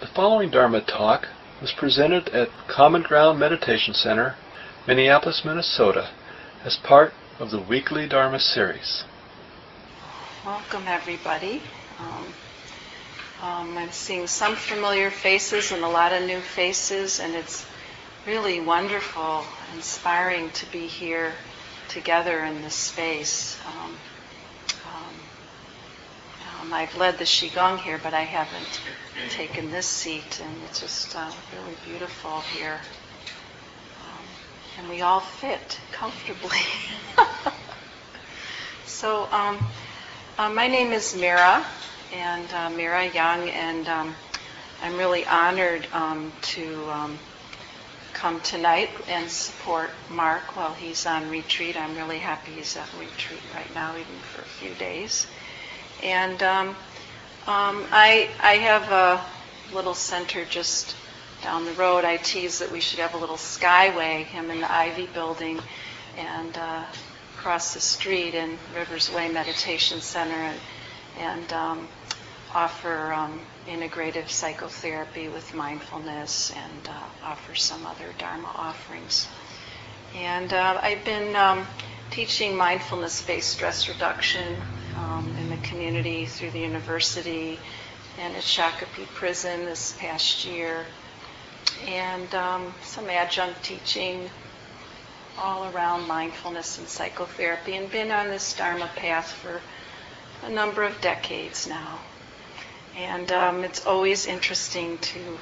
The following Dharma talk was presented at Common Ground Meditation Center, Minneapolis, Minnesota, as part of the weekly Dharma series. Welcome, everybody. Um, um, I'm seeing some familiar faces and a lot of new faces, and it's really wonderful, inspiring to be here together in this space. Um, um, I've led the Qigong here, but I haven't taken this seat, and it's just uh, really beautiful here. Um, and we all fit comfortably. so, um, uh, my name is Merra, and uh, Merra Young, and um, I'm really honored um, to um, come tonight and support Mark while he's on retreat. I'm really happy he's at retreat right now, even for a few days. And um, um, I, I have a little center just down the road. I tease that we should have a little skyway, him in the Ivy building, and uh, across the street in Rivers Way Meditation Center, and, and um, offer um, integrative psychotherapy with mindfulness and uh, offer some other Dharma offerings. And uh, I've been um, teaching mindfulness-based stress reduction um, in the community through the university and at Shakopee Prison this past year, and um, some adjunct teaching all around mindfulness and psychotherapy, and been on this Dharma path for a number of decades now. And um, it's always interesting to,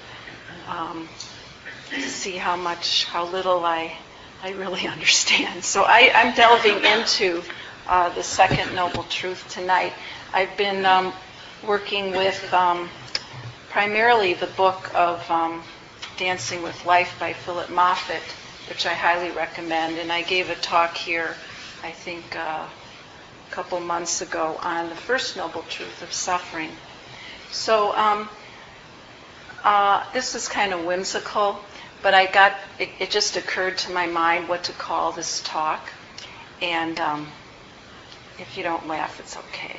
um, see how much, how little I, I really understand. So I, I'm delving into uh, the second noble truth tonight. I've been um, working with um, primarily the book of um, Dancing with Life by Philip Moffitt, which I highly recommend. And I gave a talk here, I think, uh, a couple months ago on the first noble truth of suffering. So um, uh, this is kind of whimsical, but I got it, it, just occurred to my mind what to call this talk, and um, if you don't laugh, it's okay.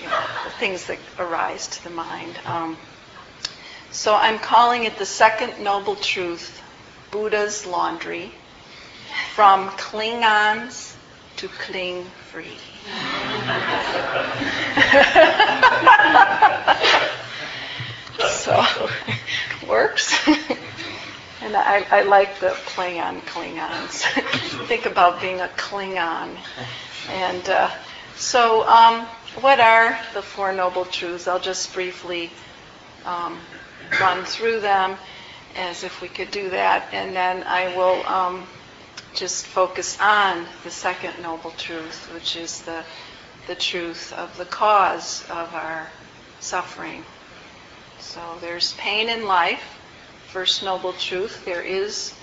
you know, the things that arise to the mind. Um, so I'm calling it the second noble truth, Buddha's laundry, from Klingons to cling free. so works. and I, I, like the play on Klingons. Think about being a Klingon. And uh, so, um, what are the Four Noble Truths? I'll just briefly um, run through them as if we could do that, and then I will um, just focus on the second noble truth, which is the the truth of the cause of our suffering. So there's pain in life. First noble truth, there is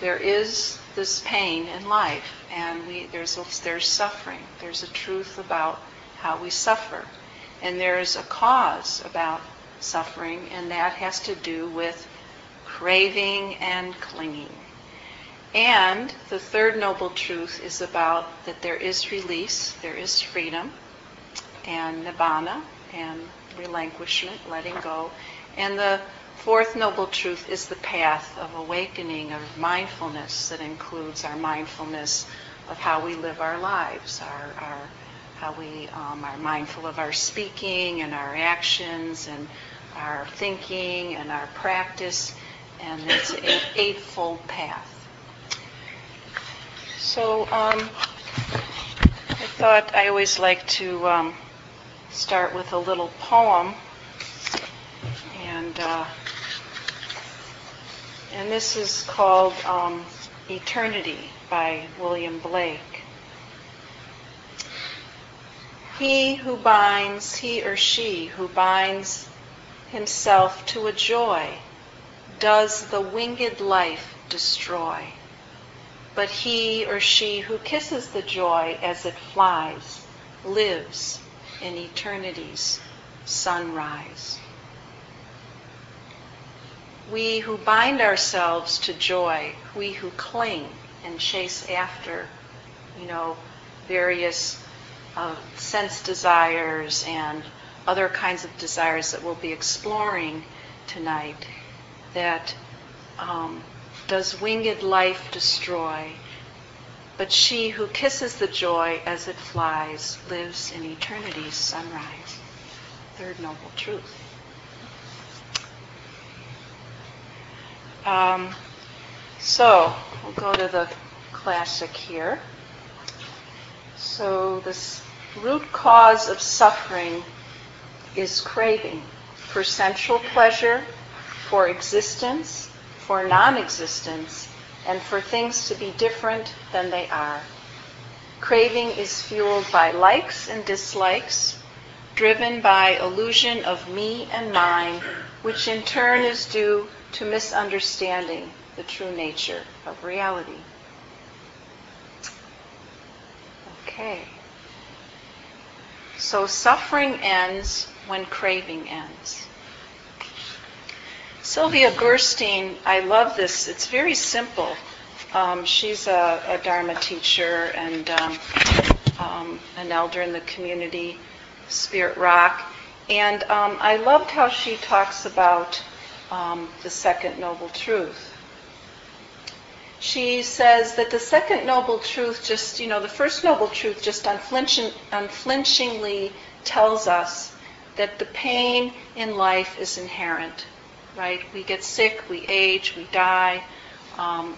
there is this pain in life, and we, there's there's suffering. There's a truth about how we suffer, and there's a cause about suffering, and that has to do with craving and clinging. And the third noble truth is about that there is release, there is freedom, and nibbana, and relinquishment, letting go. And the fourth noble truth is the path of awakening, of mindfulness that includes our mindfulness of how we live our lives, our, our how we um, are mindful of our speaking and our actions and our thinking and our practice. And it's an eightfold path. So um, I thought I always like to um, start with a little poem, and uh, and this is called um, Eternity by William Blake. He who binds, he or she who binds himself to a joy, does the winged life destroy. But he or she who kisses the joy as it flies lives in eternity's sunrise. We who bind ourselves to joy, we who cling and chase after, you know, various uh, sense desires and other kinds of desires that we'll be exploring tonight. That um, does winged life destroy? But she who kisses the joy as it flies lives in eternity's sunrise. Third noble truth. Um, so we'll go to the classic here. So this root cause of suffering is craving for sensual pleasure, for existence, for non-existence, and for things to be different than they are. Craving is fueled by likes and dislikes, driven by illusion of me and mine, which in turn is due to misunderstanding the true nature of reality. Okay. So suffering ends when craving ends. Sylvia Boorstein, I love this. It's very simple. Um, she's a, a, Dharma teacher and um, um, an elder in the community, Spirit Rock. And um, I loved how she talks about um, the second noble truth. She says that the second noble truth just, you know, the first noble truth just unflinching, unflinchingly tells us that the pain in life is inherent right? We get sick, we age, we die, um,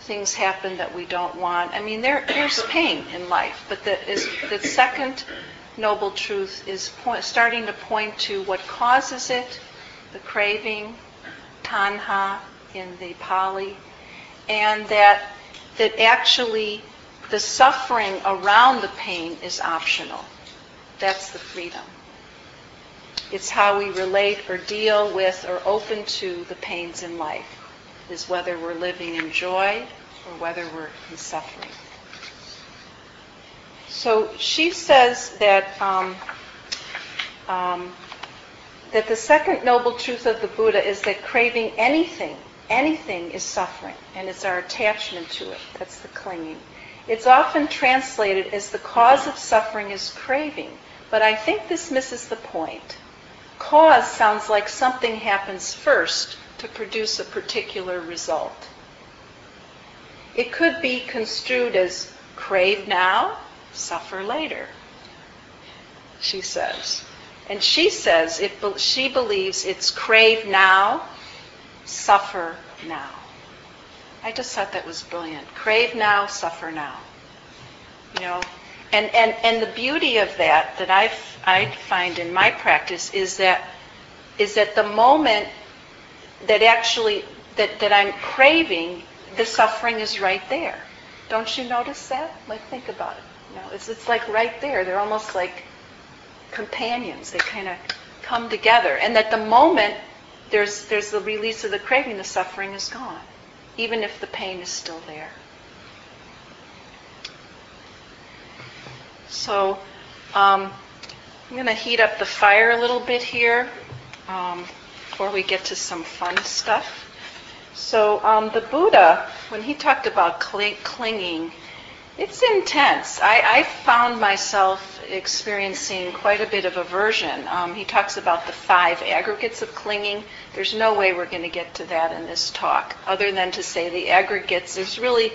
things happen that we don't want. I mean, there, there's pain in life, but the, is, the second noble truth is starting to point to what causes it, the craving, tanha in the Pali, and that that actually the suffering around the pain is optional. That's the freedom. It's how we relate or deal with or open to the pains in life, is whether we're living in joy or whether we're in suffering. So she says that um, um, that the second noble truth of the Buddha is that craving anything, anything is suffering, and it's our attachment to it. That's the clinging. It's often translated as the cause of suffering is craving, but I think this misses the point. Cause sounds like something happens first to produce a particular result. It could be construed as crave now, suffer later, she says. And she says it, she believes it's crave now, suffer now. I just thought that was brilliant. Crave now, suffer now. You know, and, and, and the beauty of that, that I, I find in my practice, is that, is that the moment that actually, that, that I'm craving, the suffering is right there. Don't you notice that? Like, think about it. You know, it's, it's like right there. They're almost like companions. They kind of come together. And that the moment there's, there's the release of the craving, the suffering is gone, even if the pain is still there. So um, I'm going to heat up the fire a little bit here um, before we get to some fun stuff. So um, the Buddha, when he talked about cling- clinging, it's intense. I, I, found myself experiencing quite a bit of aversion. Um, he talks about the five aggregates of clinging. There's no way we're going to get to that in this talk, other than to say the aggregates. is really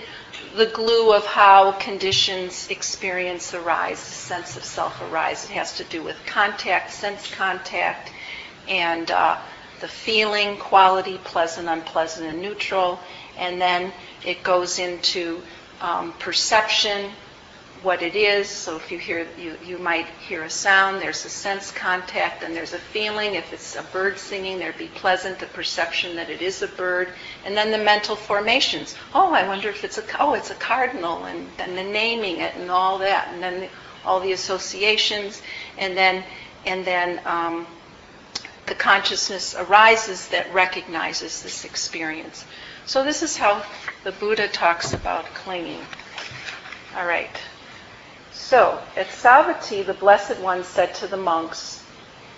the glue of how conditions experience arise, the sense of self arise. It has to do with contact, sense contact, and uh, the feeling, quality, pleasant, unpleasant, and neutral. And then it goes into um, perception, what it is. So if you hear, you, you might hear a sound, there's a sense contact, and there's a feeling. If it's a bird singing, there'd be pleasant, the perception that it is a bird. And then the mental formations. Oh, I wonder if it's a, oh, it's a cardinal, and then the naming it and all that, and then the, all the associations, and then, and then, um, the consciousness arises that recognizes this experience. So this is how the Buddha talks about clinging. All right. So, at Savatthi, the Blessed One said to the monks,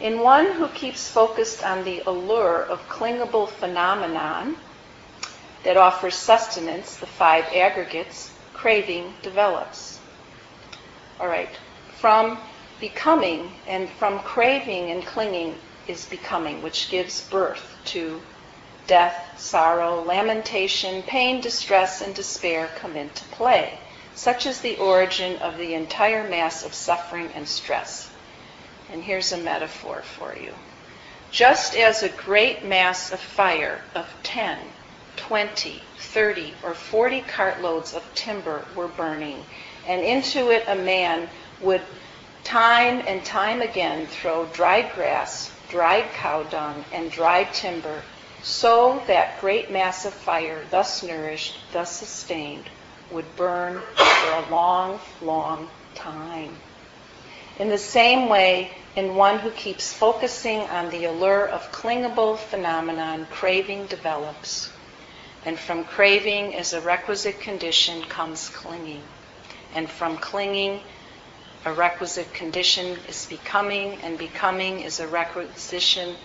In one who keeps focused on the allure of clingable phenomenon that offers sustenance, the five aggregates, craving develops. All right. From becoming, and from craving and clinging is becoming, which gives birth to death, sorrow, lamentation, pain, distress, and despair come into play. Such is the origin of the entire mass of suffering and stress. And here's a metaphor for you. Just as a great mass of fire of 10, 20, 30, or 40 cartloads of timber were burning, and into it a man would time and time again throw dried grass, dried cow dung, and dried timber, so that great mass of fire, thus nourished, thus sustained, would burn for a long, long time. In the same way, in one who keeps focusing on the allure of clingable phenomenon, craving develops. And from craving as a requisite condition comes clinging. And from clinging, a requisite condition is becoming, and becoming is a requisition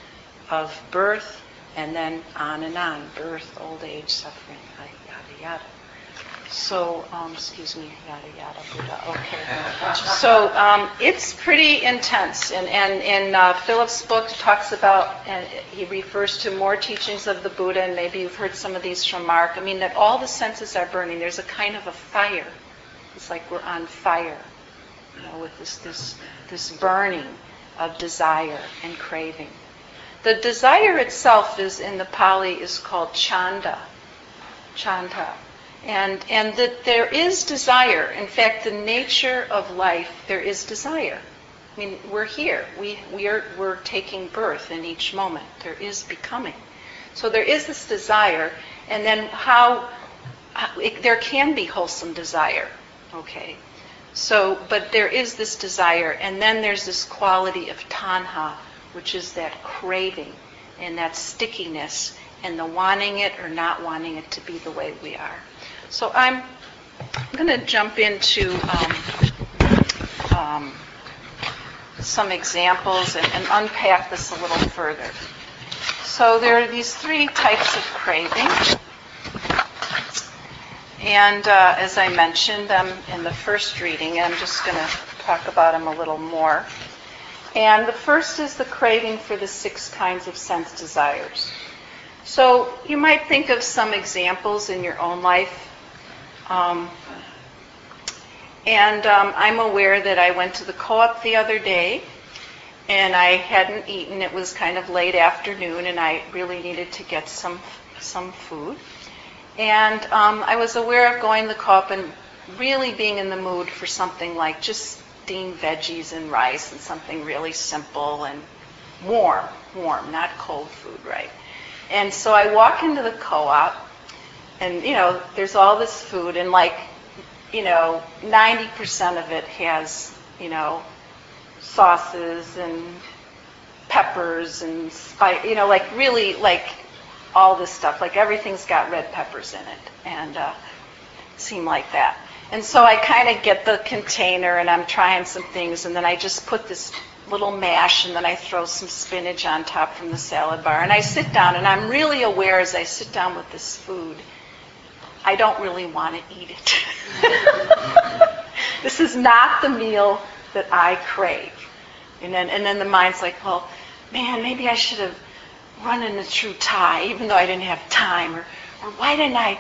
of birth, and then on and on birth, old age, suffering, yada, yada. So, um, excuse me, yada, yada, Buddha. Okay. So um, it's pretty intense. And, and in uh, Philip's book talks about, and he refers to more teachings of the Buddha, and maybe you've heard some of these from Mark. I mean, that all the senses are burning. There's a kind of a fire. It's like we're on fire you know, with this, this, this burning of desire and craving. The desire itself is in the Pali is called chanda, chanda. And, and that there is desire. In fact, the nature of life, there is desire. I mean, we're here. We, we are, we're taking birth in each moment. There is becoming. So there is this desire, and then how, how it, there can be wholesome desire, okay? So, but there is this desire, and then there's this quality of tanha, which is that craving and that stickiness and the wanting it or not wanting it to be the way we are. So I'm going to jump into um, um, some examples and, and unpack this a little further. So there are these three types of craving. And uh, as I mentioned them in the first reading, I'm just going to talk about them a little more. And the first is the craving for the six kinds of sense desires. So you might think of some examples in your own life. Um, and um, I'm aware that I went to the co-op the other day and I hadn't eaten. It was kind of late afternoon and I really needed to get some some food. And um, I was aware of going to the co-op and really being in the mood for something like just steamed veggies and rice and something really simple and warm, warm, not cold food, right? And so I walk into the co-op and, you know, there's all this food and like, you know, 90% of it has, you know, sauces and peppers and spice, you know, like really like all this stuff. Like everything's got red peppers in it, and uh, seem like that. And so I kind of get the container, and I'm trying some things, and then I just put this little mash, and then I throw some spinach on top from the salad bar, and I sit down, and I'm really aware as I sit down with this food, I don't really want to eat it. this is not the meal that I crave. And then, and then the mind's like, well, man, maybe I should have run in a true tie, even though I didn't have time, or, or why didn't I,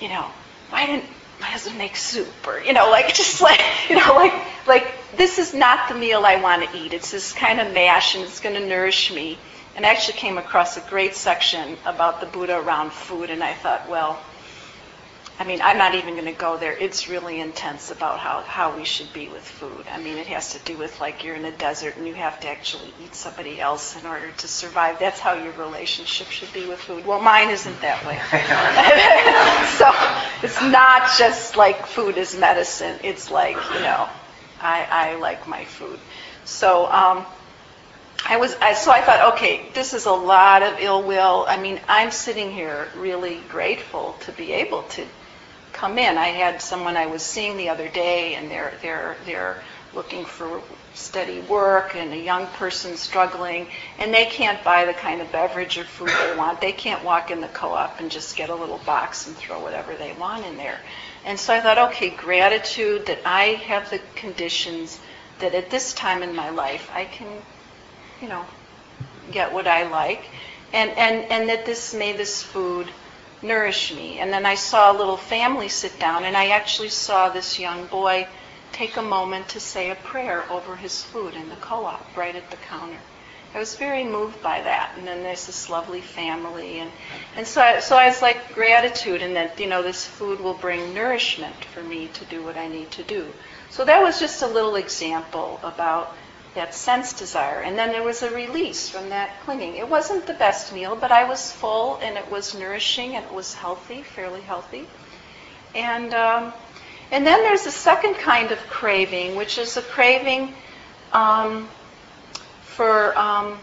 you know, why didn't my husband make soup, or you know, like just like you know, like like this is not the meal I want to eat. It's this kind of mash, and it's going to nourish me. And I actually came across a great section about the Buddha around food, and I thought, well, I mean, I'm not even going to go there. It's really intense about how, how we should be with food. I mean, it has to do with like you're in a desert and you have to actually eat somebody else in order to survive. That's how your relationship should be with food. Well, mine isn't that way. so it's not just like food is medicine. It's like, you know, I, I like my food. So, um, I was, I, so I thought, okay, this is a lot of ill will. I mean, I'm sitting here really grateful to be able to come in. I had someone I was seeing the other day, and they're they're they're looking for steady work, and a young person struggling, and they can't buy the kind of beverage or food they want. They can't walk in the co-op and just get a little box and throw whatever they want in there. And so I thought, okay, gratitude that I have the conditions that at this time in my life I can, you know, get what I like, and and and that this may this food nourish me. And then I saw a little family sit down, and I actually saw this young boy take a moment to say a prayer over his food in the co-op right at the counter. I was very moved by that. And then there's this lovely family, and and so I, so I was like gratitude, and that you know this food will bring nourishment for me to do what I need to do. So that was just a little example about that sense desire. And then there was a release from that clinging. It wasn't the best meal, but I was full, and it was nourishing, and it was healthy, fairly healthy. And um, and then there's a second kind of craving, which is a craving. Um, for um,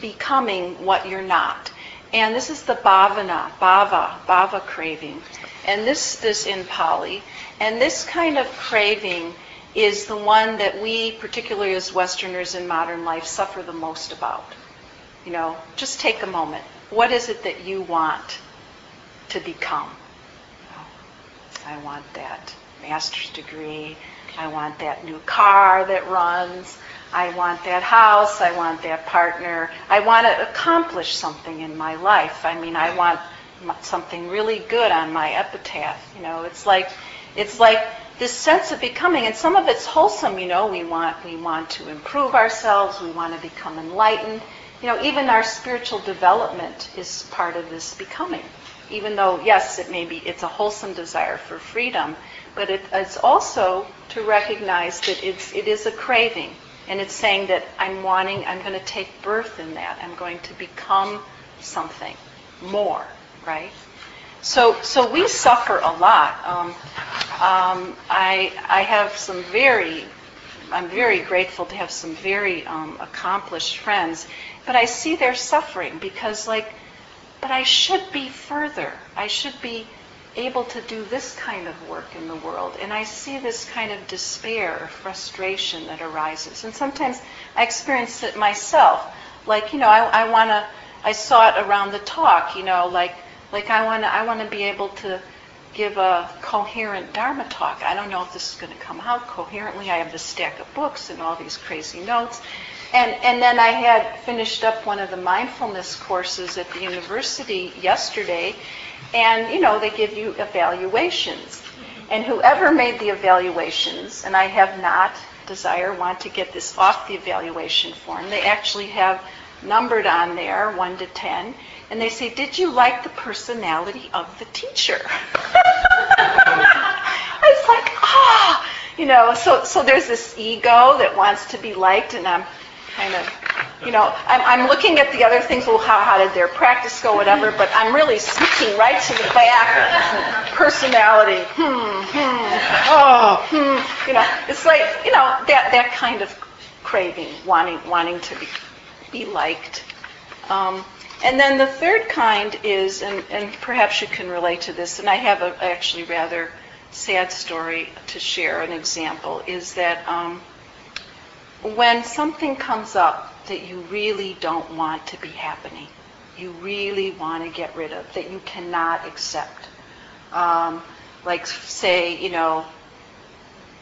becoming what you're not. And this is the bhavana, bhava, bhava craving. And this, this in Pali. And this kind of craving is the one that we, particularly as Westerners in modern life, suffer the most about. You know, just take a moment. What is it that you want to become? I want that master's degree. I want that new car that runs. I want that house, I want that partner, I want to accomplish something in my life. I mean, I want something really good on my epitaph. You know, it's like it's like this sense of becoming, and some of it's wholesome. You know, we want we want to improve ourselves, we want to become enlightened. You know, even our spiritual development is part of this becoming. Even though, yes, it may be it's a wholesome desire for freedom, but it, it's also to recognize that it's it is a craving and it's saying that I'm wanting, I'm going to take birth in that. I'm going to become something more, right? So, so we suffer a lot. Um, um, I, I have some very, I'm very grateful to have some very um, accomplished friends, but I see their suffering because, like, but I should be further. I should be able to do this kind of work in the world. And I see this kind of despair or frustration that arises. And sometimes I experience it myself. Like, you know, I, I want to, I saw it around the talk, you know, like, like I want to, I want to be able to give a coherent Dharma talk. I don't know if this is going to come out coherently. I have this stack of books and all these crazy notes. And, and then I had finished up one of the mindfulness courses at the university yesterday, and, you know, they give you evaluations. And whoever made the evaluations, and I have not, desire, want to get this off the evaluation form, they actually have numbered on there, 1 to 10, and they say, Did you like the personality of the teacher? it's like, ah, you know, so, so there's this ego that wants to be liked, and I'm kind of, you know, I'm, I'm looking at the other things. Well, how, how did their practice go, whatever. But I'm really switching right to the back. Personality. Hmm. Hmm. Oh. Hmm. You know, it's like you know that that kind of craving, wanting wanting to be be liked. Um, and then the third kind is, and, and perhaps you can relate to this, and I have a actually rather sad story to share, an example, is that um, when something comes up that you really don't want to be happening, you really want to get rid of, that you cannot accept. Um, like, say, you know,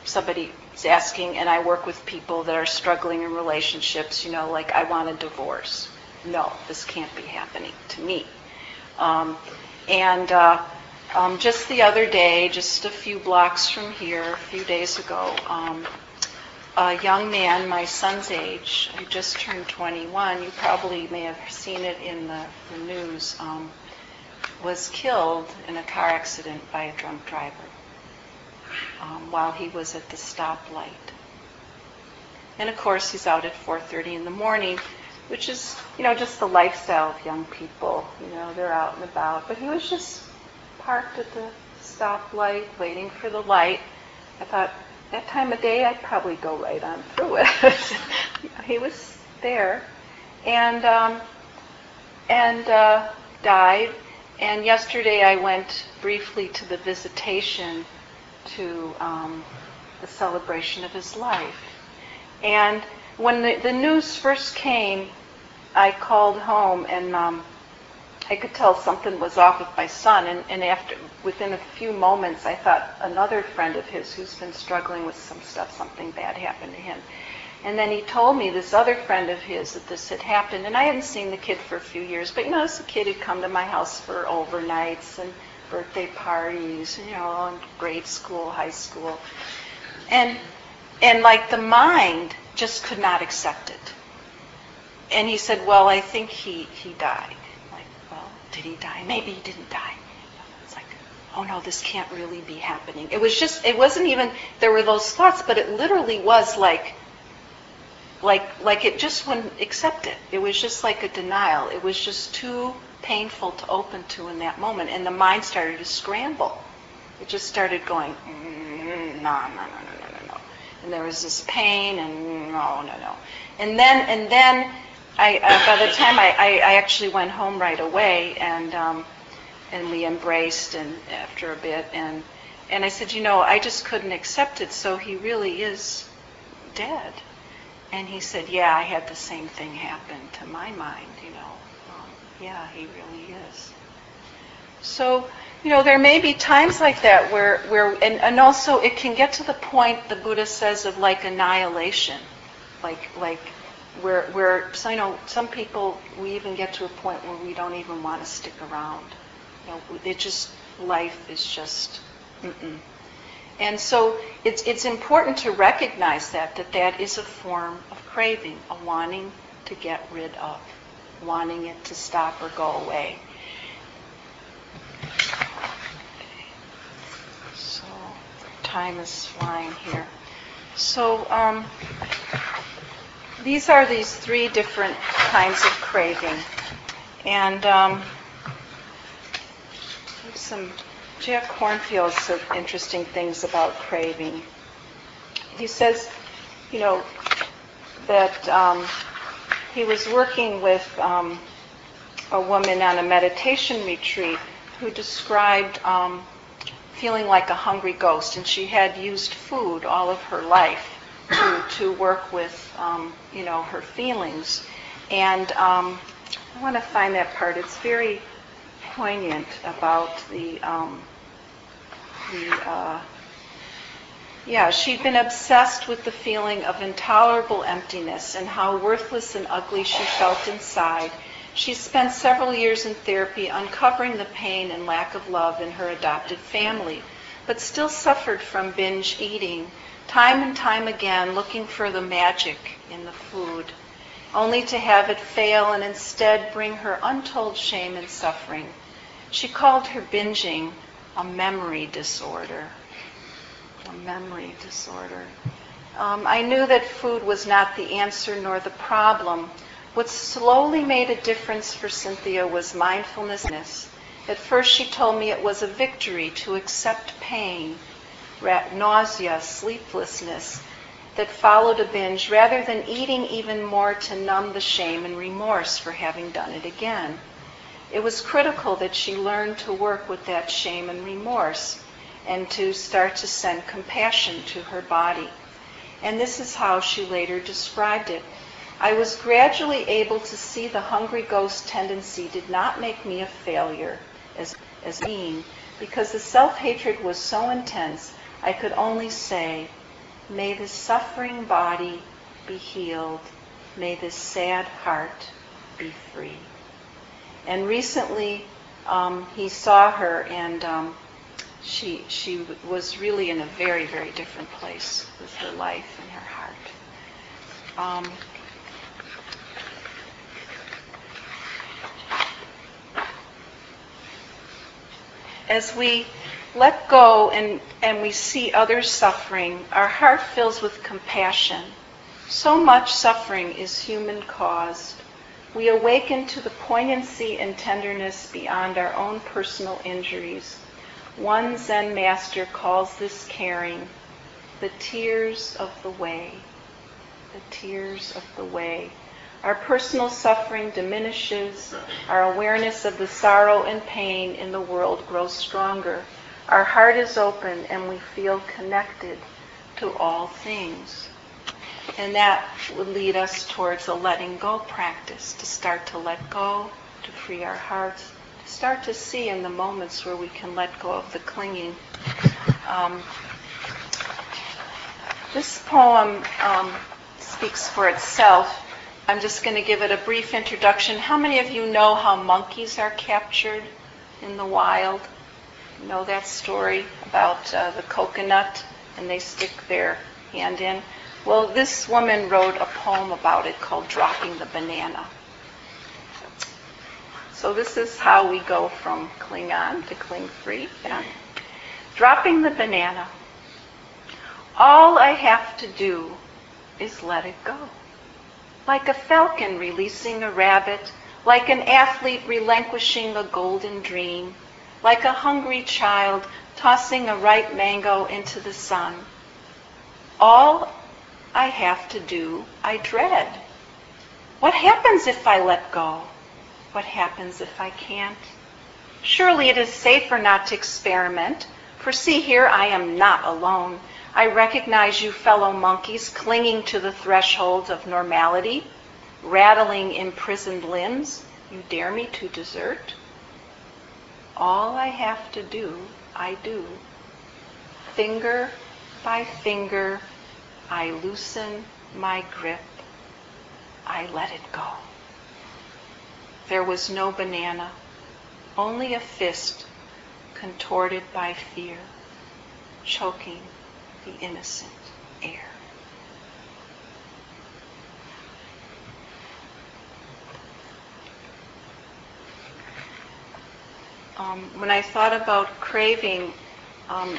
somebody is asking, and I work with people that are struggling in relationships, you know, like, I want a divorce. No, this can't be happening to me. Um, and uh, um, just the other day, just a few blocks from here, a few days ago, um, a young man, my son's age, who just turned 21, you probably may have seen it in the, the news, um, was killed in a car accident by a drunk driver um, while he was at the stoplight. And of course, he's out at 4:30 in the morning, which is, you know, just the lifestyle of young people. You know, they're out and about. But he was just parked at the stoplight, waiting for the light. I thought, that time of day, I'd probably go right on through it. he was there, and um, and uh, died. And yesterday, I went briefly to the visitation to um, the celebration of his life. And when the, the news first came, I called home, and um, I could tell something was off with my son, and, and after within a few moments, I thought another friend of his who's been struggling with some stuff, something bad happened to him. And then he told me this other friend of his that this had happened, and I hadn't seen the kid for a few years, but you know, this kid had come to my house for overnights and birthday parties, you know, in grade school, high school, and and like the mind just could not accept it. And he said, "Well, I think he he died." Like, well, did he die? Maybe he didn't die. It's like, oh no, this can't really be happening. It was just, it wasn't even, there were those thoughts, but it literally was like, like, like it just wouldn't accept it. It was just like a denial. It was just too painful to open to in that moment. And the mind started to scramble. It just started going, mm, no, no, no. And there was this pain and no, no, no. And then, and then, I, uh, by the time I, I, I, actually went home right away, and um, and we embraced, and after a bit, and and I said, you know, I just couldn't accept it. So he really is dead. And he said, yeah, I had the same thing happen to my mind. You know, um, yeah, he really is. So you know, there may be times like that where where and, and also it can get to the point the Buddha says of like annihilation, like like where, where so, you know, some people, we even get to a point where we don't even want to stick around. You know, it just, life is just, mm-mm. And so it's, it's important to recognize that, that that is a form of craving, a wanting to get rid of, wanting it to stop or go away. So time is flying here. So um, these are these three different kinds of craving. And um, some Jack Kornfield said interesting things about craving. He says, you know, that um, he was working with um, a woman on a meditation retreat who described um, feeling like a hungry ghost, and she had used food all of her life to, to work with, um, you know, her feelings. And um, I want to find that part. It's very poignant about the, um, the uh, yeah, she'd been obsessed with the feeling of intolerable emptiness and how worthless and ugly she felt inside. She spent several years in therapy uncovering the pain and lack of love in her adopted family, but still suffered from binge eating time and time again looking for the magic in the food, only to have it fail and instead bring her untold shame and suffering. She called her binging a memory disorder. A memory disorder. Um, I knew that food was not the answer nor the problem. What slowly made a difference for Cynthia was mindfulness. At first, she told me it was a victory to accept pain nausea, sleeplessness that followed a binge rather than eating even more to numb the shame and remorse for having done it again. It was critical that she learn to work with that shame and remorse and to start to send compassion to her body. And this is how she later described it. I was gradually able to see the hungry ghost tendency did not make me a failure as, as being, because the self-hatred was so intense I could only say, May this suffering body be healed. May this sad heart be free. And recently, um, he saw her, and um, she she was really in a very very different place with her life and her heart. Um, as we let go and, and we see others suffering, our heart fills with compassion. So much suffering is human caused. We awaken to the poignancy and tenderness beyond our own personal injuries. One Zen master calls this caring the tears of the way. The tears of the way. Our personal suffering diminishes, our awareness of the sorrow and pain in the world grows stronger. Our heart is open and we feel connected to all things. And that would lead us towards a letting go practice, to start to let go, to free our hearts, to start to see in the moments where we can let go of the clinging. Um, this poem um, speaks for itself. I'm just going to give it a brief introduction. How many of you know how monkeys are captured in the wild? You know that story about uh, the coconut and they stick their hand in? Well, this woman wrote a poem about it called Dropping the Banana. So this is how we go from cling on to cling free. Yeah. Dropping the banana. All I have to do is let it go. Like a falcon releasing a rabbit, like an athlete relinquishing a golden dream, like a hungry child tossing a ripe mango into the sun. All I have to do, I dread. What happens if I let go? What happens if I can't? Surely it is safer not to experiment, for see here, I am not alone. I recognize you fellow monkeys clinging to the thresholds of normality, rattling imprisoned limbs. You dare me to desert? All I have to do, I do. Finger by finger, I loosen my grip. I let it go. There was no banana, only a fist contorted by fear, choking the innocent air. Um, when I thought about craving, um,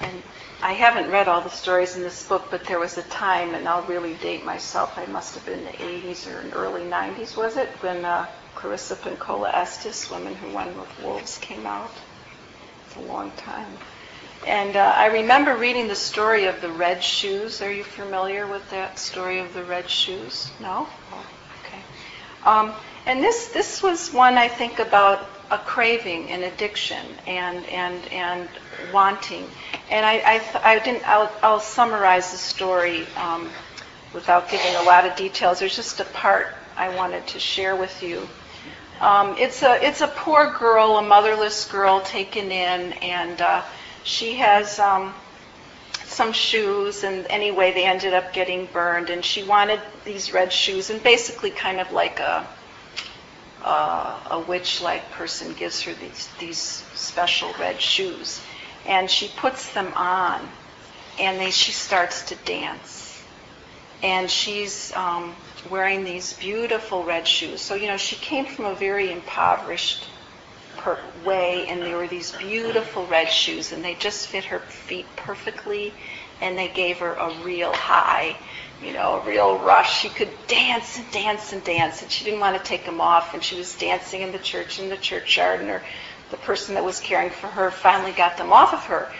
and I haven't read all the stories in this book, but there was a time, and I'll really date myself, I must have been in the 80s or early 90s, was it, when uh, Clarissa Pinkola Estes, Women Who Run with Wolves, came out. It's a long time. And uh, I remember reading the story of the red shoes. Are you familiar with that story of the red shoes? No? Oh, okay. Um, and this, this was one I think about a craving, an addiction, and, and, and wanting. And I, I, I didn't, I'll, I'll, summarize the story um, without giving a lot of details. There's just a part I wanted to share with you. Um, it's, a, it's a poor girl, a motherless girl taken in, and uh, she has um, some shoes, and anyway, they ended up getting burned, and she wanted these red shoes, and basically kind of like a, uh, a witch-like person gives her these, these special red shoes. And she puts them on, and they, she starts to dance. And she's um, wearing these beautiful red shoes. So, you know, she came from a very impoverished per- way, and there were these beautiful red shoes, and they just fit her feet perfectly, and they gave her a real high you know, a real rush. She could dance and dance and dance, and she didn't want to take them off. And she was dancing in the church, in the churchyard, and her, the person that was caring for her finally got them off of her,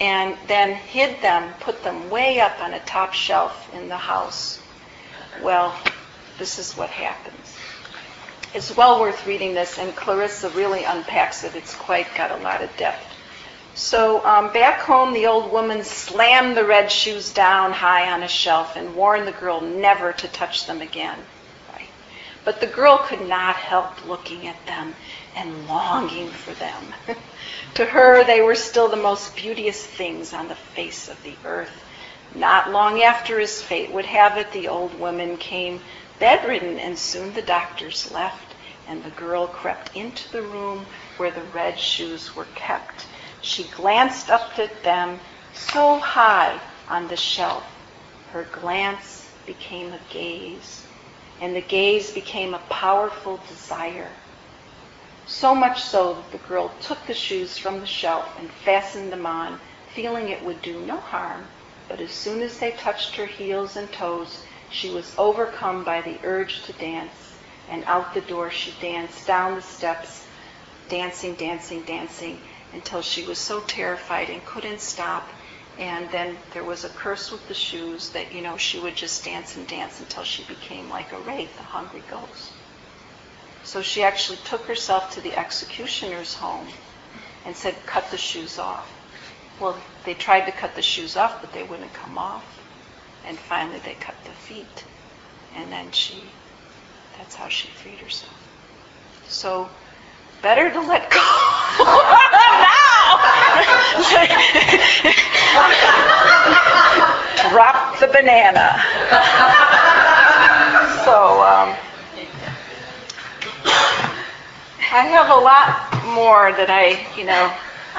and then hid them, put them way up on a top shelf in the house. Well, this is what happens. It's well worth reading this, and Clarissa really unpacks it. It's quite got a lot of depth. So um, back home, the old woman slammed the red shoes down high on a shelf and warned the girl never to touch them again. Right? But the girl could not help looking at them and longing for them. to her, they were still the most beauteous things on the face of the earth. Not long after his fate would have it, the old woman came bedridden, and soon the doctors left, and the girl crept into the room where the red shoes were kept she glanced up at them so high on the shelf. Her glance became a gaze, and the gaze became a powerful desire. So much so that the girl took the shoes from the shelf and fastened them on, feeling it would do no harm. But as soon as they touched her heels and toes, she was overcome by the urge to dance, and out the door she danced down the steps, dancing, dancing, dancing, until she was so terrified and couldn't stop. And then there was a curse with the shoes that, you know, she would just dance and dance until she became like a wraith, a hungry ghost. So she actually took herself to the executioner's home and said, cut the shoes off. Well, they tried to cut the shoes off, but they wouldn't come off. And finally they cut the feet. And then she, that's how she freed herself. So better to let go now. Drop the banana. so um, I have a lot more that I, you know,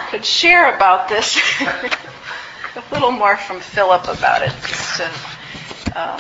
could share about this. a little more from Philip about it, just to um,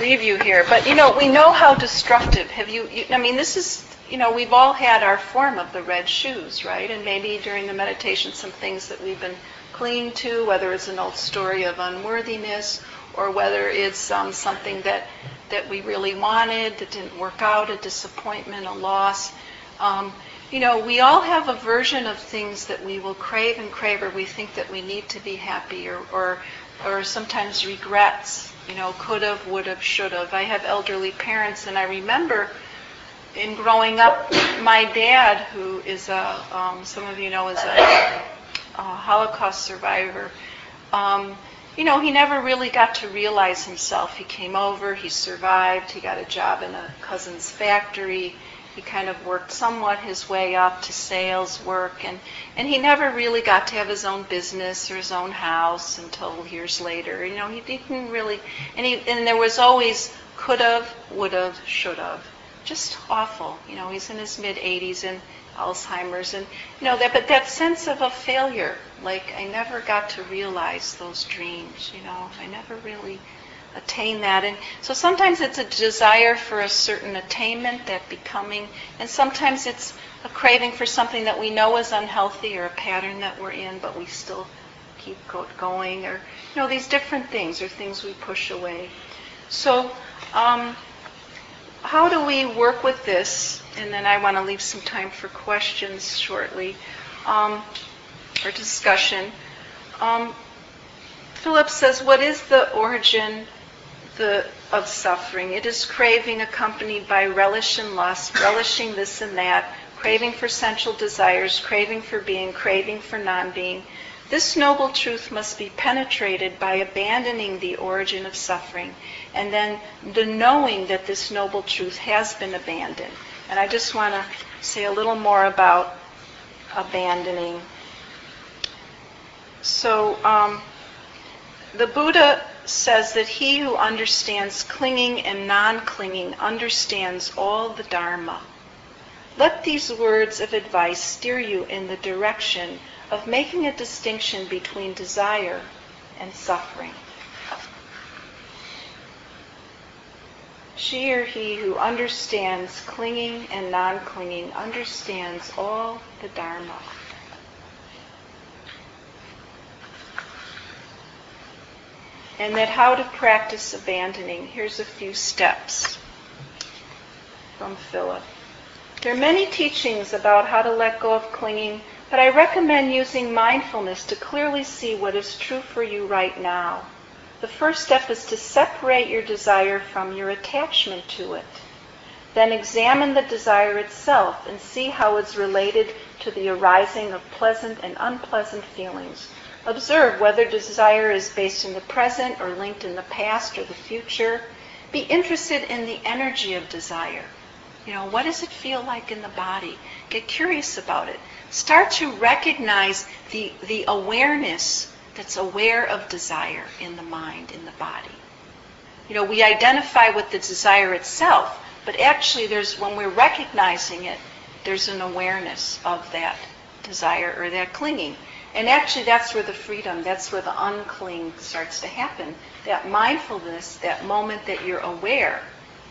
leave you here. But you know, we know how destructive. Have you, you? I mean, this is you know, we've all had our form of the red shoes, right? And maybe during the meditation, some things that we've been clinging to, whether it's an old story of unworthiness or whether it's um, something that, that we really wanted that didn't work out, a disappointment, a loss. Um, you know, we all have a version of things that we will crave and crave, or we think that we need to be happy, or, or, or sometimes regrets. You know, could have, would have, should have. I have elderly parents, and I remember in growing up, my dad, who is a, um, some of you know, is a, a Holocaust survivor, um, you know, he never really got to realize himself. He came over, he survived, he got a job in a cousin's factory. He kind of worked somewhat his way up to sales work, and, and he never really got to have his own business or his own house until years later. You know, he didn't really, and, he, and there was always could have, would have, should have just awful. You know, he's in his mid 80s and Alzheimer's, and you know that. But that sense of a failure, like I never got to realize those dreams. You know, I never really attained that, and so sometimes it's a desire for a certain attainment, that becoming, and sometimes it's a craving for something that we know is unhealthy or a pattern that we're in, but we still keep going, or you know, these different things or things we push away. So. Um, how do we work with this? And then I want to leave some time for questions shortly um, or discussion. Um, Philip says, What is the origin the, of suffering? It is craving accompanied by relish and lust, relishing this and that, craving for sensual desires, craving for being, craving for non being. This noble truth must be penetrated by abandoning the origin of suffering and then the knowing that this noble truth has been abandoned. And I just want to say a little more about abandoning. So, um, the Buddha says that he who understands clinging and non clinging understands all the Dharma. Let these words of advice steer you in the direction of making a distinction between desire and suffering. She or he who understands clinging and non clinging understands all the Dharma. And that how to practice abandoning. Here's a few steps from Philip. There are many teachings about how to let go of clinging but I recommend using mindfulness to clearly see what is true for you right now. The first step is to separate your desire from your attachment to it. Then examine the desire itself and see how it's related to the arising of pleasant and unpleasant feelings. Observe whether desire is based in the present or linked in the past or the future. Be interested in the energy of desire. You know, what does it feel like in the body? Get curious about it. Start to recognize the, the awareness that's aware of desire in the mind, in the body. You know, we identify with the desire itself, but actually there's when we're recognizing it, there's an awareness of that desire or that clinging. And actually that's where the freedom, that's where the uncling starts to happen. That mindfulness, that moment that you're aware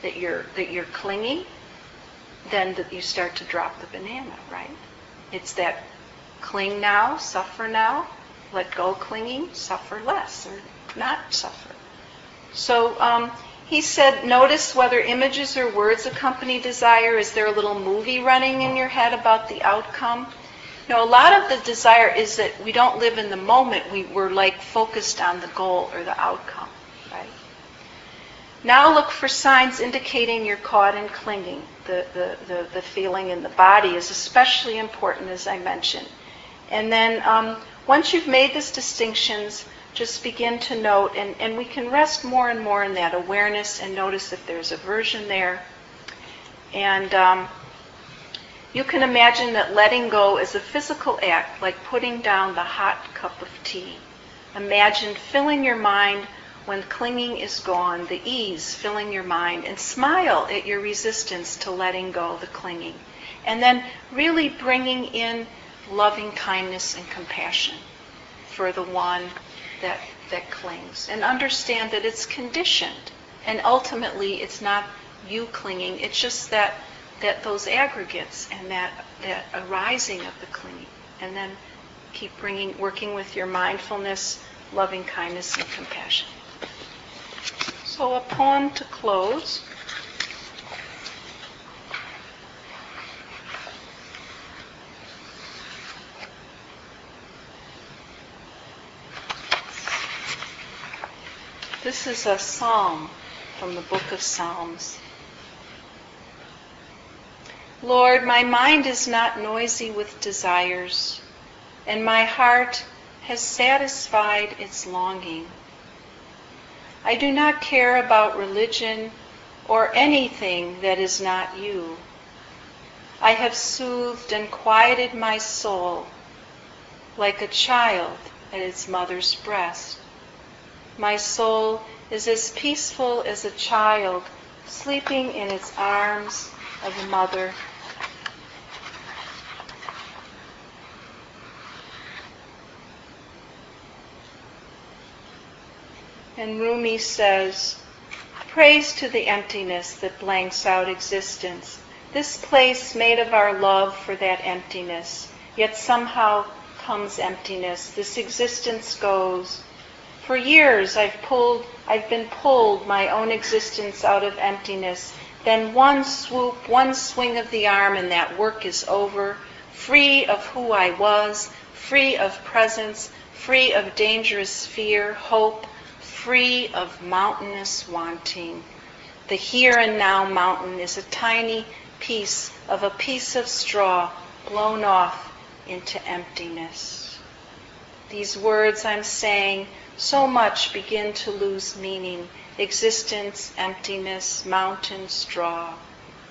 that you're that you're clinging, then that you start to drop the banana, right? It's that cling now, suffer now, let go clinging, suffer less, or not suffer. So um, he said, notice whether images or words accompany desire. Is there a little movie running in your head about the outcome? No, a lot of the desire is that we don't live in the moment. We, we're like focused on the goal or the outcome, right? Now look for signs indicating you're caught in clinging the, the, the, the, feeling in the body is especially important, as I mentioned. And then um, once you've made these distinctions, just begin to note, and, and we can rest more and more in that awareness and notice if there's aversion there. And um, You can imagine that letting go is a physical act, like putting down the hot cup of tea. Imagine filling your mind when clinging is gone, the ease filling your mind, and smile at your resistance to letting go the clinging. And then really bringing in loving kindness and compassion for the one that, that clings. And understand that it's conditioned. And ultimately, it's not you clinging, it's just that that those aggregates and that, that arising of the clinging. And then keep bringing, working with your mindfulness, loving kindness, and compassion. So a poem to close. This is a psalm from the book of Psalms. Lord, my mind is not noisy with desires, and my heart has satisfied its longing. I do not care about religion or anything that is not you. I have soothed and quieted my soul like a child at its mother's breast. My soul is as peaceful as a child sleeping in its arms of a mother. And Rumi says, Praise to the emptiness that blanks out existence. This place made of our love for that emptiness, yet somehow comes emptiness. This existence goes. For years I've pulled, I've been pulled my own existence out of emptiness. Then one swoop, one swing of the arm, and that work is over. Free of who I was, free of presence, free of dangerous fear, hope, free of mountainous wanting. The here and now mountain is a tiny piece of a piece of straw blown off into emptiness. These words I'm saying so much begin to lose meaning. Existence, emptiness, mountain, straw.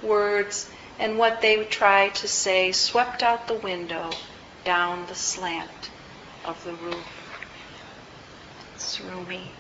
Words and what they try to say swept out the window down the slant of the roof. It's Rumi.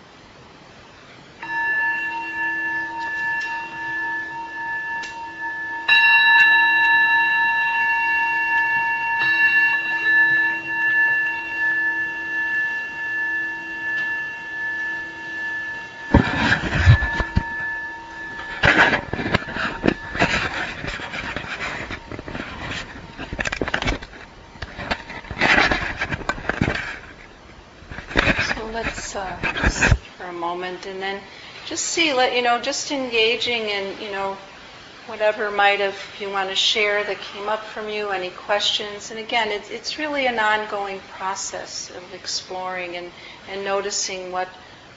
And then just see let you know just engaging in you know whatever might have you want to share that came up from you any questions. And again it's, it's really an ongoing process of exploring and, and noticing what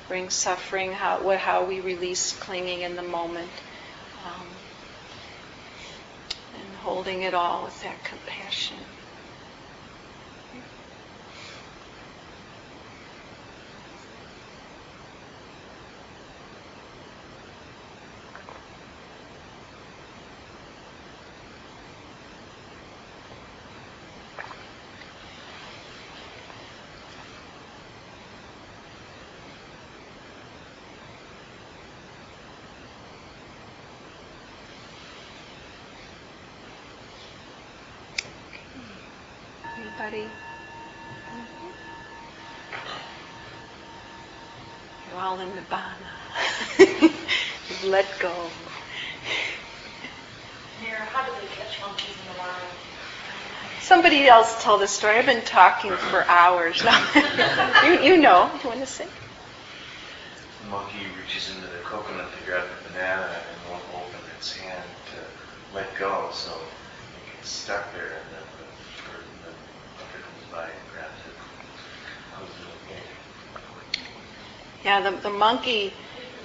brings suffering how what how we release clinging in the moment um, and holding it all with that compassion Anybody? Mm-hmm. You're all in Nibbana. You've let go. Merra, how do they catch monkeys in the wild? Somebody else tell the story. I've been talking for hours now. you, you know. You want to say? The monkey reaches into the coconut to grab the banana and won't open its hand to let go, so it gets stuck there, and then Yeah, the, the monkey,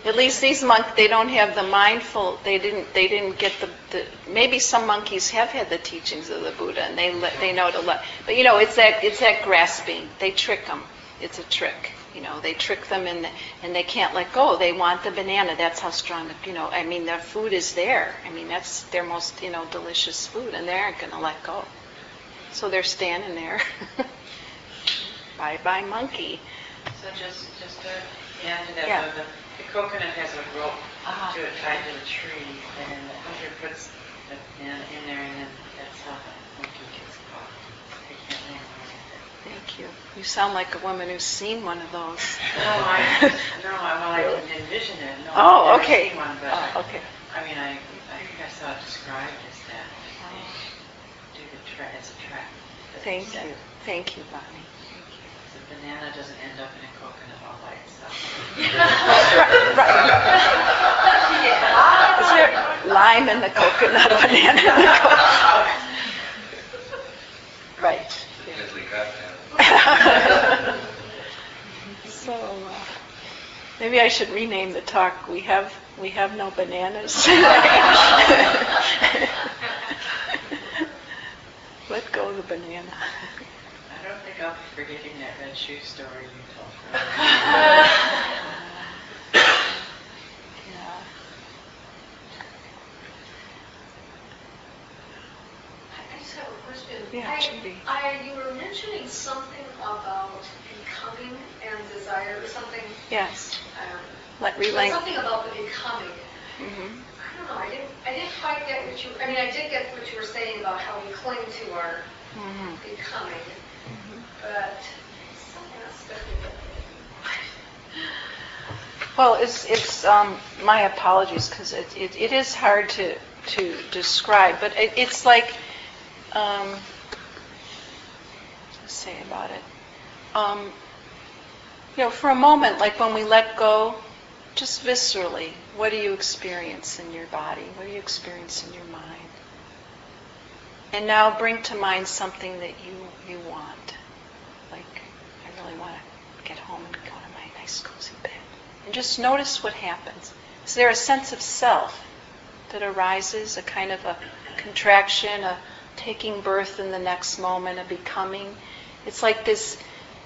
at least these monkeys, they don't have the mindful, they didn't, they didn't get the, the, maybe some monkeys have had the teachings of the Buddha and they, let, they know to let, but you know, it's that, it's that grasping. They trick them. It's a trick. You know, they trick them and, and they can't let go. They want the banana. That's how strong, the you know, I mean, their food is there. I mean, that's their most, you know, delicious food and they aren't going to let go. So they're standing there. Bye-bye monkey. So just, just add to that, Yeah. the, the coconut has a rope Ah. to it tied to the tree, and then the hunter puts the banana in there, and then that's how the monkey gets caught. They can't land. Thank you. You sound like a woman who's seen one of those. No, I, no, I, well, I didn't envision it, no. Oh, I've never okay. seen one, but I- Oh, okay. I mean, I, I think I saw it described as that. They do the tra, as a trap. Thank you. Thank you, Bonnie. The banana doesn't end up in a right. itself. Is there lime in the coconut, banana in the coconut? Right. So, uh, maybe I should rename the talk, we have, we have no bananas. Let go of the banana. I don't think I'll be forgetting that red shoe story you told me. Yeah. I just have a question. Yeah, I- Judy. I, you were mentioning something about becoming and desire, or something, Yes. um, Let relate. something about the becoming. Mm-hmm. I don't know, I didn't, I didn't quite get what you, I mean, I did get what you were saying about how we cling to our Mhm. becoming, Mm-hmm. But something else. Well, it's, it's, um, my apologies, because it, it, it is hard to, to describe, but it, it's like, um, say about it. Um, you know, for a moment, like when we let go, just viscerally, what do you experience in your body? What do you experience in your mind? And now bring to mind something that you, you want. Like, I really want to get home and go to my nice cozy bed. And just notice what happens. Is there a sense of self that arises, a kind of a contraction, a taking birth in the next moment, a becoming? It's like this,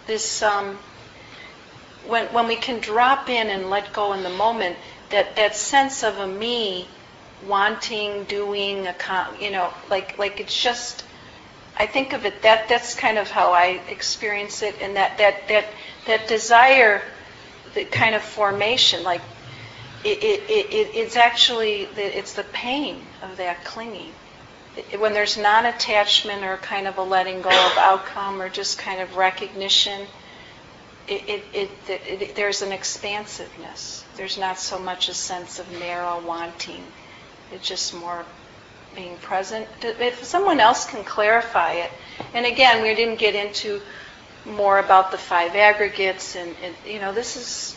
this, um, when, when we can drop in and let go in the moment, that, that sense of a me wanting, doing, a you know, like, like it's just, I think of it, that, that's kind of how I experience it, and that, that, that, that desire, the kind of formation, like, it, it, it, it- it's actually, the- it's the pain of that clinging. It- When there's non-attachment or kind of a letting go of outcome or just kind of recognition, it, it, it, it, there's an expansiveness. There's not so much a sense of narrow wanting. It's just more being present. If someone else can clarify it, and again, we didn't get into more about the five aggregates, and, and you know, this is,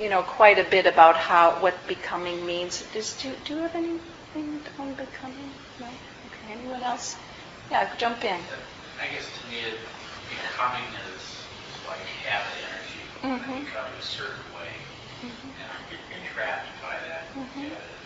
you know, quite a bit about how what becoming means. Does, do, do you have anything on becoming? No. Okay. Anyone else? Yeah, jump in. I guess to me, it, becoming is like habit energy. Mhm. I become a certain way, and I'm trapped by that Mhm. habit.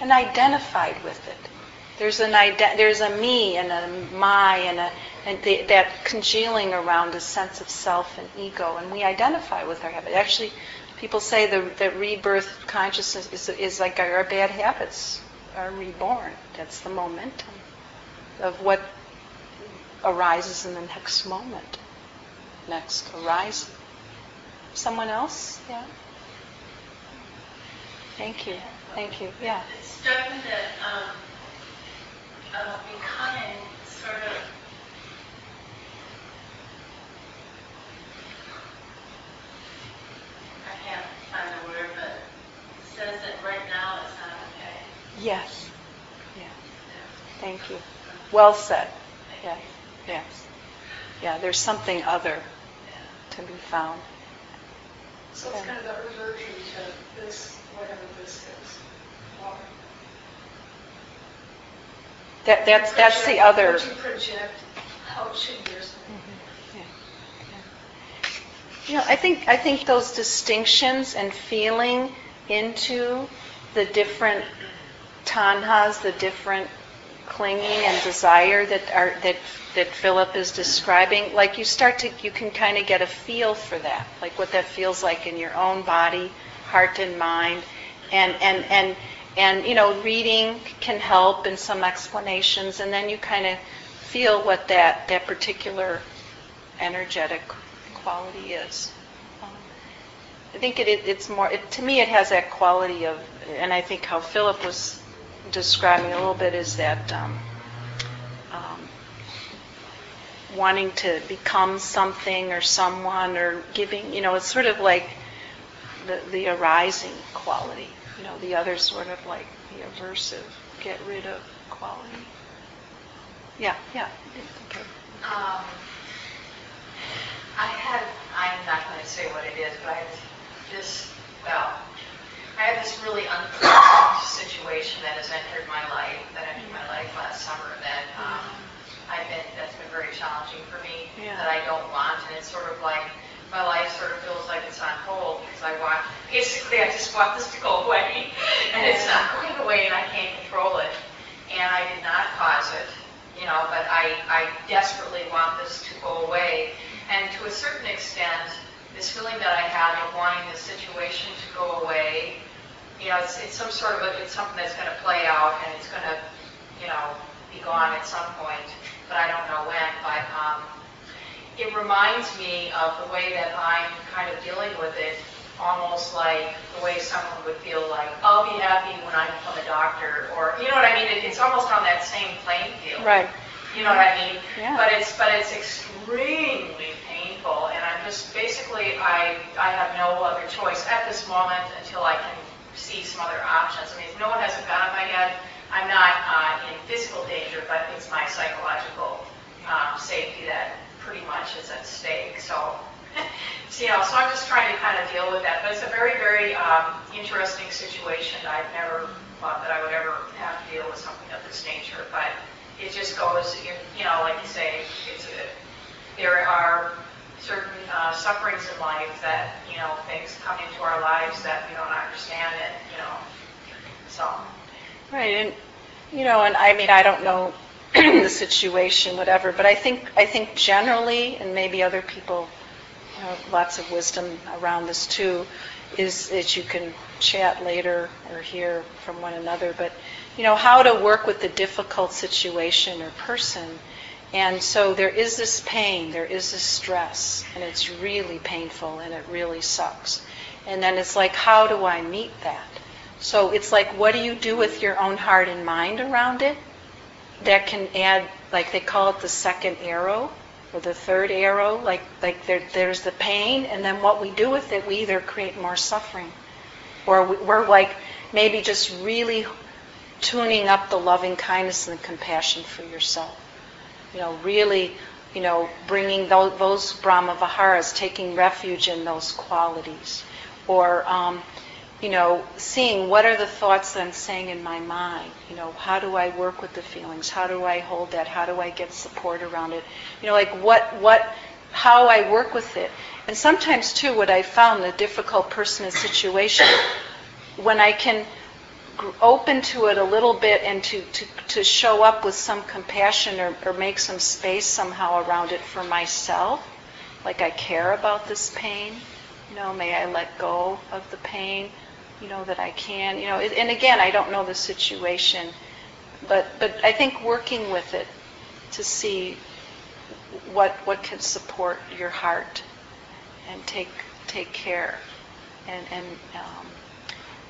And identified with it. There's an ide- there's a me and a my and a and the, that congealing around a sense of self and ego, and we identify with our habit. Actually, people say the, the rebirth consciousness is, is like our bad habits are reborn. That's the momentum of what arises in the next moment. Next arise. Someone else? Yeah. Thank you. Thank you. Yeah. It struck me that um, uh, becoming sort of I can't find the word, but it says that right now it's not okay. Yes. Yeah. Thank you. Well said. Yeah. Yes. Yeah, there's something other to be found. So it's kind of the reversion to this, whatever this is. Or That, that's, that's the other. You project, how it should be. Mm-hmm. Yeah, yeah. You know, I think, I think those distinctions and feeling into the different tanhas, the different clinging and desire that are that that Philip is describing, like you start to you can kind of get a feel for that, like what that feels like in your own body, heart and mind, and and and and you know reading can help in some explanations, and then you kind of feel what that that particular energetic quality is. Um, I think it, it, it's more, it, to me, it has that quality of, and I think how Philip was describing a little bit is that um, um, wanting to become something or someone or giving, you know, it's sort of like the, the arising quality, you know, the other sort of like the aversive, get rid of quality. Yeah, yeah. Okay. Um, I had, I'm not going to say what it is, but I had this, well, I had this really unpleasant situation that has entered my life, that entered my life last summer that um, I've been, that's been very challenging for me, Yeah. that I don't want, and it's sort of like, my life sort of feels like it's on hold, because I want, basically, I just want this to go away, and it's not going away, and I can't control it, and I did not cause it, you know, but I, I desperately want this to go away. And to a certain extent, this feeling that I have of wanting the situation to go away, you know, it's, it's some sort of, a, it's something that's going to play out and it's going to, you know, be gone at some point, but I don't know when. But um, it reminds me of the way that I'm kind of dealing with it, almost like the way someone would feel like, I'll be happy when I become a doctor, or, you know what I mean? It, it's almost on that same playing field. Right. You know what I mean? Yeah. But it's but it's extremely painful, and I'm just basically I I have no other choice at this moment until I can see some other options. I mean, if no one has a gun on my head, I'm not uh, in physical danger, but it's my psychological um, safety that pretty much is at stake. So. so, you know, so I'm just trying to kind of deal with that. But it's a very, very um, interesting situation. I've never thought that I would ever have to deal with something of this nature. But it just goes, you know, like you say, it's a, there are certain uh, sufferings in life that, you know, things come into our lives that we don't understand it, you know. So, Right, and you know, and I mean, I don't know the situation, whatever, but I think I think generally, and maybe other people know, lots of wisdom around this too, is that you can chat later or hear from one another, but you know, how to work with the difficult situation or person. And so there is this pain, there is this stress, and it's really painful and it really sucks. And then it's like, how do I meet that? So it's like, what do you do with your own heart and mind around it? That can add, like they call it the second arrow or the third arrow. Like, like there, there's the pain, and then what we do with it, we either create more suffering, or we, we're like maybe just really tuning up the loving kindness and the compassion for yourself. You know, really, you know, bringing those, those Brahma Viharas, taking refuge in those qualities, or um, you know, seeing what are the thoughts that I'm saying in my mind. You know, how do I work with the feelings? How do I hold that? How do I get support around it? You know, like what, what, how I work with it. And sometimes too, what I found, the difficult person in situation, when I can open to it a little bit and to, to, to show up with some compassion or, or make some space somehow around it for myself, like I care about this pain, you know, may I let go of the pain, you know, that I can, you know, and again, I don't know the situation, but, but I think working with it to see what, what can support your heart and take, take care. And, and, um,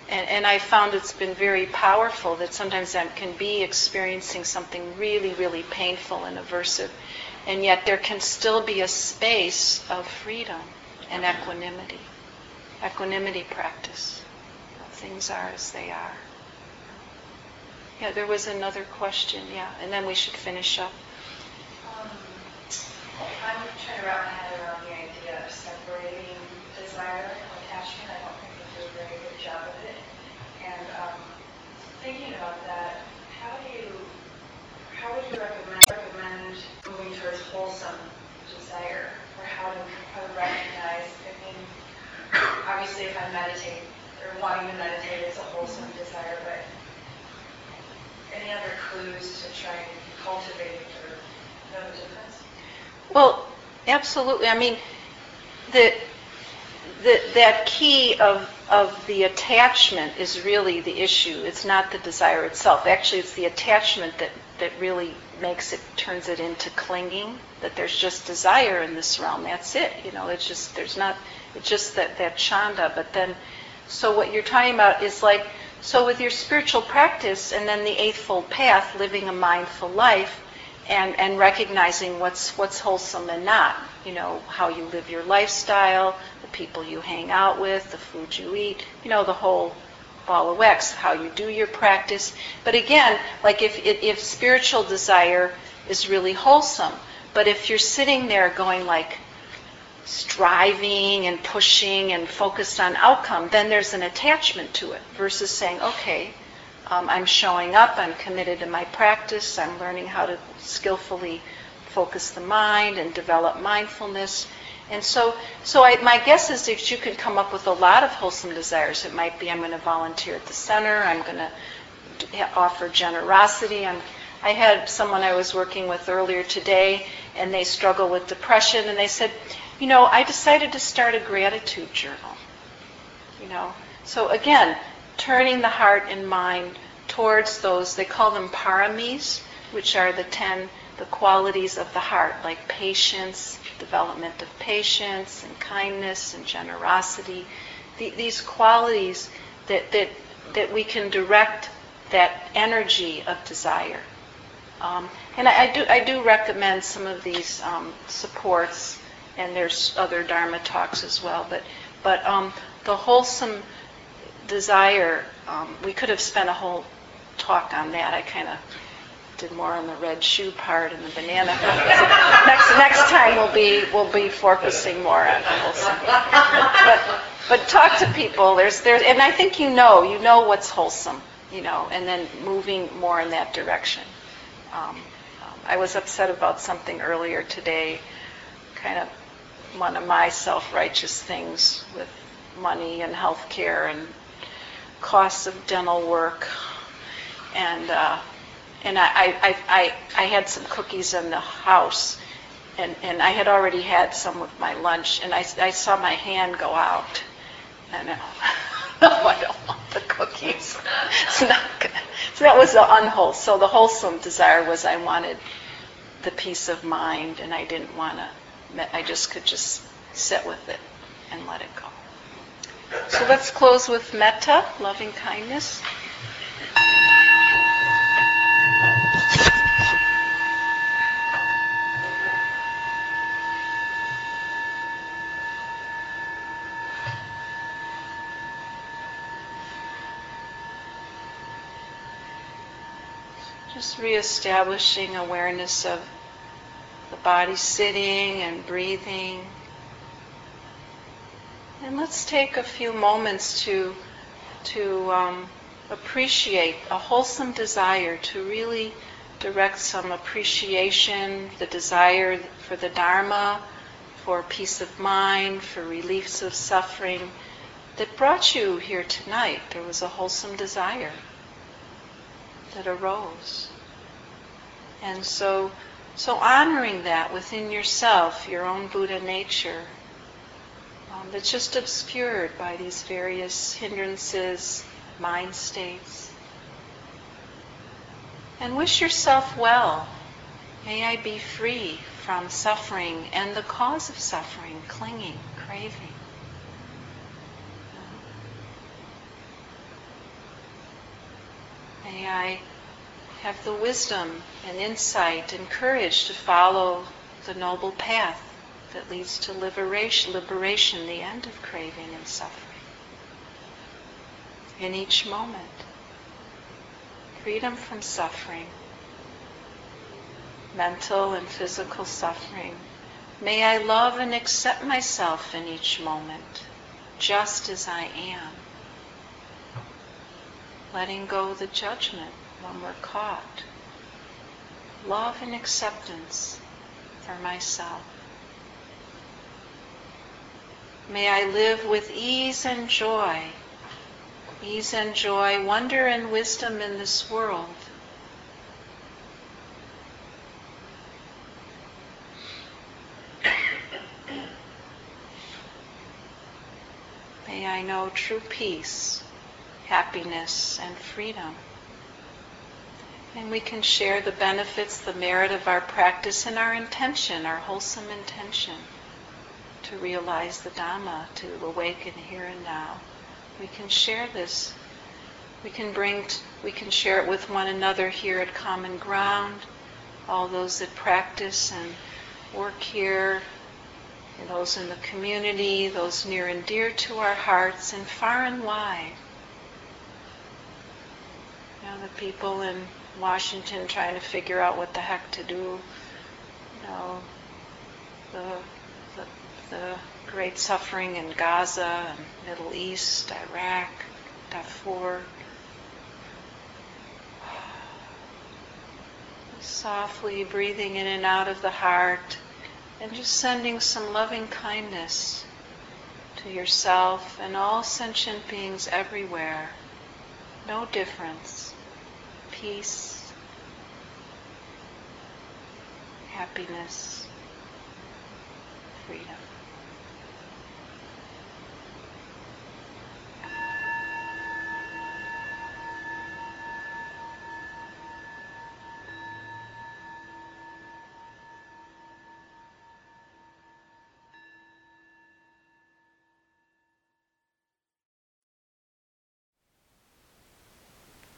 and, and I found it's been very powerful that sometimes I can be experiencing something really, really painful and aversive, and yet there can still be a space of freedom and equanimity, equanimity practice. Things are as they are. Yeah, there was another question, yeah, and then we should finish up. Um, I'm trying to wrap my head around the idea of separating desire and attachment. I don't think we do a very good job of it. And um, thinking about that, how do you, how would you recommend, recommend moving towards wholesome desire? Or how to, how to recognize, I mean, obviously if I meditate, wanting to meditate is a wholesome desire, but any other clues to try and cultivate or know the difference? Well, absolutely. I mean, the, the, that key of, of the attachment is really the issue. It's not the desire itself. Actually, it's the attachment that, that really makes it, turns it into clinging, that there's just desire in this realm. That's it. You know, it's just, there's not, it's just that, that chanda. But then, so what you're talking about is like, so with your spiritual practice and then the Eightfold Path, living a mindful life, and, and recognizing what's what's wholesome and not. You know, how you live your lifestyle, the people you hang out with, the food you eat, you know, the whole ball of wax, how you do your practice. But again, like if, if, if spiritual desire is really wholesome, but if you're sitting there going like striving and pushing and focused on outcome, then there's an attachment to it versus saying, okay, um, I'm showing up, I'm committed to my practice, I'm learning how to skillfully focus the mind and develop mindfulness. And so, so I, my guess is that you could come up with a lot of wholesome desires. It might be I'm going to volunteer at the center, I'm going to offer generosity. I'm, I had someone I was working with earlier today, and they struggle with depression, and they said, you know, I decided to start a gratitude journal. You know, so again, turning the heart and mind towards those, they call them paramis, which are the ten, the qualities of the heart, like patience, development of patience and kindness and generosity. The, these qualities that, that, that we can direct that energy of desire. Um, and I, I, do, I do recommend some of these um, supports, and there's other Dharma talks as well, but, but um, the wholesome desire, um, we could have spent a whole talk on that. I kind of did more on the red shoe part and the banana. next next time we'll be we'll be focusing more on wholesome. But but talk to people. There's there's and I think you know you know what's wholesome, you know, and then moving more in that direction. Um, um, I was upset about something earlier today, kind of one of my self-righteous things with money and health care and costs of dental work. And uh, and I, I, I, I had some cookies in the house, and, and I had already had some with my lunch, and I, I saw my hand go out. And I, no, I don't want the cookies. It's not good. So that was the unwholesome. So the wholesome desire was I wanted the peace of mind, and I didn't want to. I just could just sit with it and let it go. So let's close with metta, loving kindness. Just reestablishing awareness of body sitting and breathing. And let's take a few moments to, to um, appreciate a wholesome desire, to really direct some appreciation, the desire for the Dharma, for peace of mind, for reliefs of suffering that brought you here tonight. There was a wholesome desire that arose. And so, so honoring that within yourself, your own Buddha nature, um, that's just obscured by these various hindrances, mind states. And wish yourself well. May I be free from suffering and the cause of suffering, clinging, craving. May I have the wisdom and insight and courage to follow the noble path that leads to liberation, liberation, the end of craving and suffering. In each moment, freedom from suffering, mental and physical suffering. May I love and accept myself in each moment, just as I am. Letting go the judgment when we're caught. Love and acceptance for myself. May I live with ease and joy, ease and joy, wonder and wisdom in this world. May I know true peace, happiness, and freedom. And we can share the benefits, the merit of our practice, and our intention, our wholesome intention to realize the Dhamma, to awaken here and now. We can share this. We can bring, t- we can share it with one another here at Common Ground, all those that practice and work here, and those in the community, those near and dear to our hearts, and far and wide. You know, the people in Washington trying to figure out what the heck to do. You know, the, the, the great suffering in Gaza and Middle East, Iraq, Darfur. Softly breathing in and out of the heart and just sending some loving kindness to yourself and all sentient beings everywhere. No difference. Peace, happiness, freedom.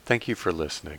Thank you for listening.